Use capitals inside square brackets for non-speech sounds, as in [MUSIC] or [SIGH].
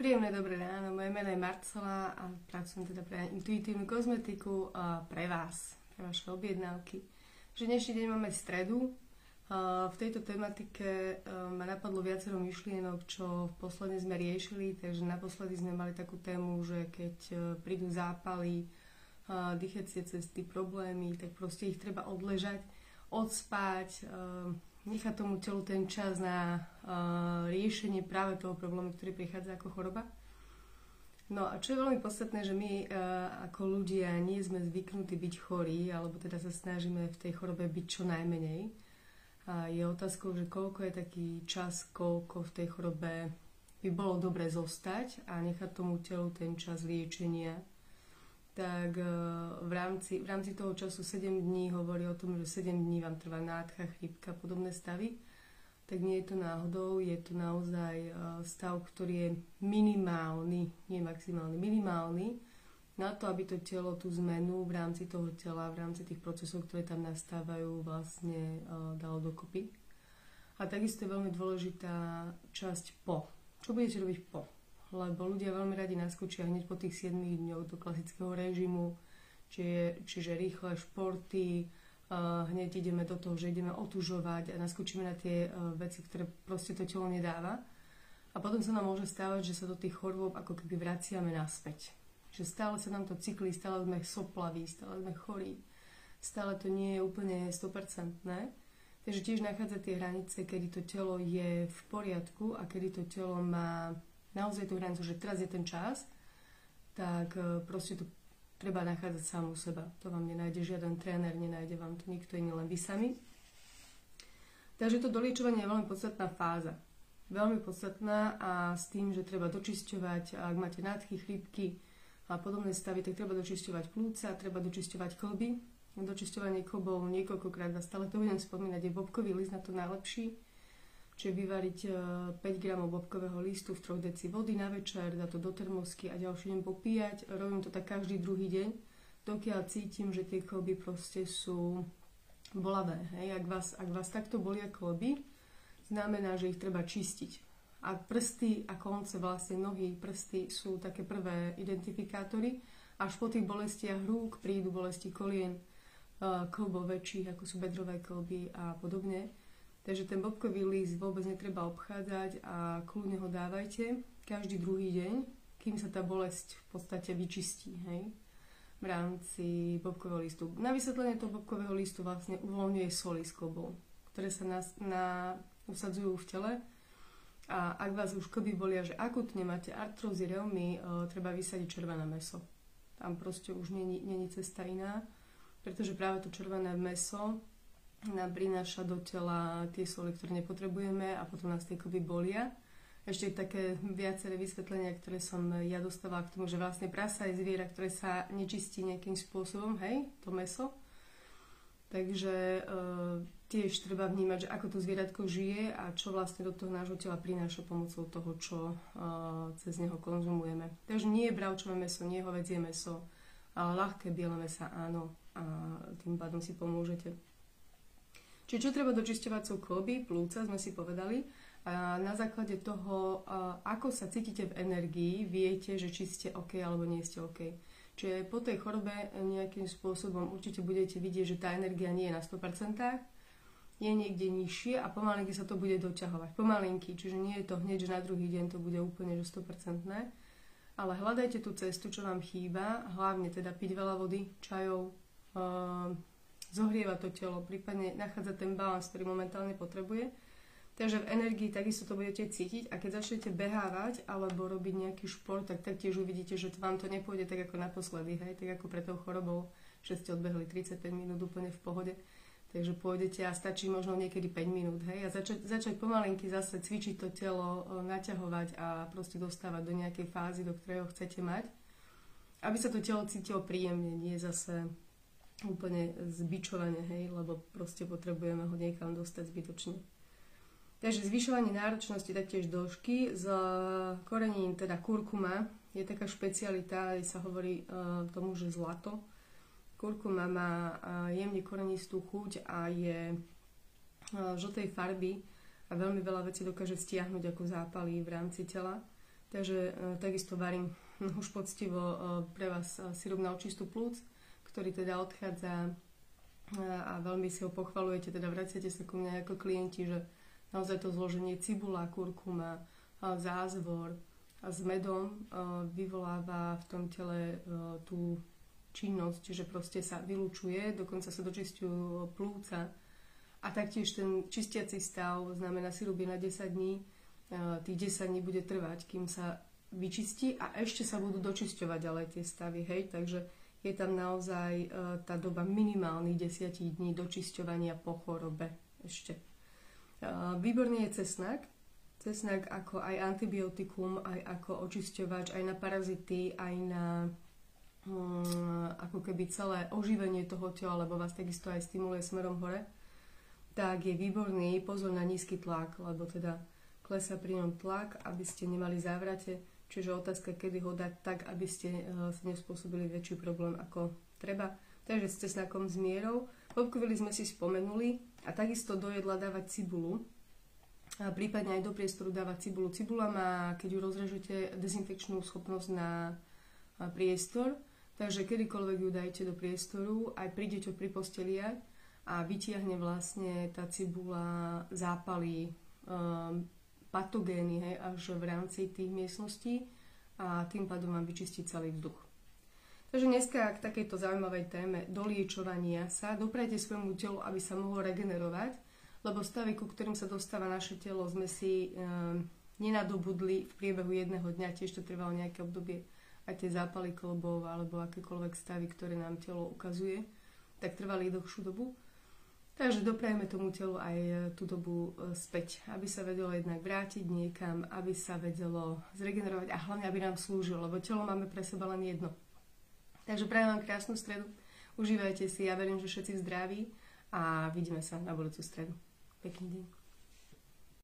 Príjemné dobré ráno, moje meno je Marcela a pracujem teda pre intuitívnu kozmetiku pre vás, pre vaše objednávky. Že dnešný deň máme stredu. V tejto tematike ma napadlo viacero myšlienok, čo posledne sme riešili, takže naposledy sme mali takú tému, že keď e, prídu zápaly, dýchacie cesty, problémy, tak proste ich treba odležať, odspať, nechať tomu telu ten čas na uh, riešenie práve toho problému, ktorý prichádza ako choroba. No a čo je veľmi podstatné, že my uh, ako ľudia nie sme zvyknutí byť chorí, alebo teda sa snažíme v tej chorobe byť čo najmenej. A je otázkou, že koľko je taký čas, koľko v tej chorobe by bolo dobre zostať a nechať tomu telu ten čas liečenia tak e, v rámci, v rámci toho času 7 dní hovorí o tom, že 7 dní vám trvá nádcha, chrípka, podobné stavy, tak nie je to náhodou, je to naozaj e, stav, ktorý je minimálny, nie maximálny, minimálny, na to, aby to telo tú zmenu v rámci toho tela, v rámci tých procesov, ktoré tam nastávajú, vlastne uh, dalo dokopy. A takisto je veľmi dôležitá časť po. Čo budete robiť po? Lebo ľudia veľmi radi naskočia hneď po tých 7 dňov do klasického režimu, čiže, čiže rýchle športy, uh, hneď ideme do toho, že ideme otužovať a naskočíme na tie uh, veci, ktoré proste to telo nedáva. A potom sa nám môže stávať, že sa do tých chorôb ako keby vraciame naspäť. Že stále sa nám to cyklí, stále sme soplaví, stále sme chorí, stále to nie je úplne 100%. Takže tiež nachádza tie hranice, kedy to telo je v poriadku a kedy to telo má naozaj tú hranicu, že teraz je ten čas, tak e, proste tu treba nachádzať sám u seba. To vám nenájde žiaden tréner, nenájde vám to nikto iný, len vy sami. Takže to doliečovanie je veľmi podstatná fáza. Veľmi podstatná a s tým, že treba dočisťovať, ak máte nádchy, chrípky a podobné stavy, tak treba dočisťovať plúca, treba dočisťovať kolby. Dočisťovanie klbov niekoľkokrát a stále to budem spomínať, je bobkový list na to najlepší Čiže vyvariť 5 e, g bobkového listu v 3 deci vody na večer, dať to do termosky a ďalší deň popíjať. Robím to tak každý druhý deň, dokiaľ cítim, že tie kolby proste sú bolavé. Hej. Ak, vás, ak vás takto bolia kolby, znamená, že ich treba čistiť. A prsty a konce, vlastne nohy, prsty sú také prvé identifikátory. Až po tých bolestiach rúk prídu bolesti kolien, e, klbov väčších, ako sú bedrové kolby a podobne Takže ten bobkový líst vôbec netreba obchádzať a kľudne ho dávajte každý druhý deň, kým sa tá bolesť v podstate vyčistí, hej, v rámci bobkového listu. Na vysvetlenie toho bobkového listu vlastne uvoľňuje soli z klbov, ktoré sa na, na, usadzujú v tele a ak vás už klby bolia, že akutne máte artrózy, reumy, e, treba vysadiť červené meso. Tam proste už není cesta iná, pretože práve to červené meso nám prináša do tela tie soli, ktoré nepotrebujeme a potom nás tie koby bolia. Ešte také viaceré vysvetlenia, ktoré som ja dostala k tomu, že vlastne prasa je zviera, ktoré sa nečistí nejakým spôsobom, hej, to meso. Takže e, tiež treba vnímať, že ako to zvieratko žije a čo vlastne do toho nášho tela prináša pomocou toho, čo e, cez neho konzumujeme. Takže nie je bravčové meso, nie hovedzie meso, ale ľahké biele mesa áno a tým pádom si pomôžete. Čiže čo treba dočisťovať sú kloby, plúca, sme si povedali. A na základe toho, ako sa cítite v energii, viete, že či ste OK alebo nie ste OK. Čiže po tej chorobe nejakým spôsobom určite budete vidieť, že tá energia nie je na 100%, je niekde nižšie a pomalinky sa to bude doťahovať. Pomalinky, čiže nie je to hneď, že na druhý deň to bude úplne že 100%. Ale hľadajte tú cestu, čo vám chýba, hlavne teda piť veľa vody, čajov, zohrieva to telo, prípadne nachádza ten balans, ktorý momentálne potrebuje. Takže v energii takisto to budete cítiť a keď začnete behávať alebo robiť nejaký šport, tak taktiež uvidíte, že vám to nepôjde tak ako naposledy, hej, tak ako pre tou chorobou, že ste odbehli 35 minút úplne v pohode. Takže pôjdete a stačí možno niekedy 5 minút, hej, a začať, začať pomalinky zase cvičiť to telo, naťahovať a proste dostávať do nejakej fázy, do ktorej ho chcete mať, aby sa to telo cítilo príjemne, nie zase úplne zbičovanie, hej, lebo proste potrebujeme ho niekam dostať zbytočne. Takže zvyšovanie náročnosti taktiež dĺžky z korenín, teda kurkuma, je taká špecialita, kde sa hovorí uh, tomu, že zlato. Kurkuma má uh, jemne korenistú chuť a je uh, žltej farby a veľmi veľa vecí dokáže stiahnuť ako zápaly v rámci tela. Takže e, takisto varím [LAUGHS] už poctivo e, pre vás e, sirup na očistú plúc, ktorý teda odchádza a veľmi si ho pochvalujete, teda vraciate sa ku mne ako klienti, že naozaj to zloženie cibula, kurkuma, zázvor a s medom vyvoláva v tom tele tú činnosť, že proste sa vylučuje, dokonca sa dočistujú plúca. A taktiež ten čistiaci stav znamená sirup na 10 dní, tých 10 dní bude trvať, kým sa vyčistí a ešte sa budú dočisťovať ďalej tie stavy, hej, takže je tam naozaj e, tá doba minimálnych 10 dní dočisťovania po chorobe ešte. E, výborný je cesnak. Cesnak ako aj antibiotikum, aj ako očisťovač, aj na parazity, aj na um, ako keby celé oživenie toho tela, lebo vás takisto aj stimuluje smerom hore, tak je výborný pozor na nízky tlak, lebo teda klesa pri ňom tlak, aby ste nemali závrate, čiže otázka, kedy ho dať tak, aby ste uh, si nespôsobili väčší problém ako treba. Takže s cesnakom s mierou. Popkovili sme si spomenuli a takisto do jedla dávať cibulu, a prípadne aj do priestoru dávať cibulu. Cibula má, keď ju rozrežete, dezinfekčnú schopnosť na priestor, takže kedykoľvek ju dajte do priestoru, aj pri deťoch pri posteliach a vytiahne vlastne tá cibula zápaly um, patogény hej, až v rámci tých miestností a tým pádom vám vyčistí celý vzduch. Takže dneska k takejto zaujímavej téme doliečovania sa doprajte svojmu telu, aby sa mohlo regenerovať, lebo stavy, ku ktorým sa dostáva naše telo, sme si e, nenadobudli v priebehu jedného dňa, tiež to trvalo nejaké obdobie, aj tie zápaly klbov alebo akékoľvek stavy, ktoré nám telo ukazuje, tak trvali dlhšiu dobu. Takže doprajeme tomu telu aj e, tú dobu e, späť, aby sa vedelo jednak vrátiť niekam, aby sa vedelo zregenerovať a hlavne, aby nám slúžilo, lebo telo máme pre seba len jedno. Takže prajem vám krásnu stredu, užívajte si, ja verím, že všetci zdraví a vidíme sa na budúcu stredu. Pekný deň.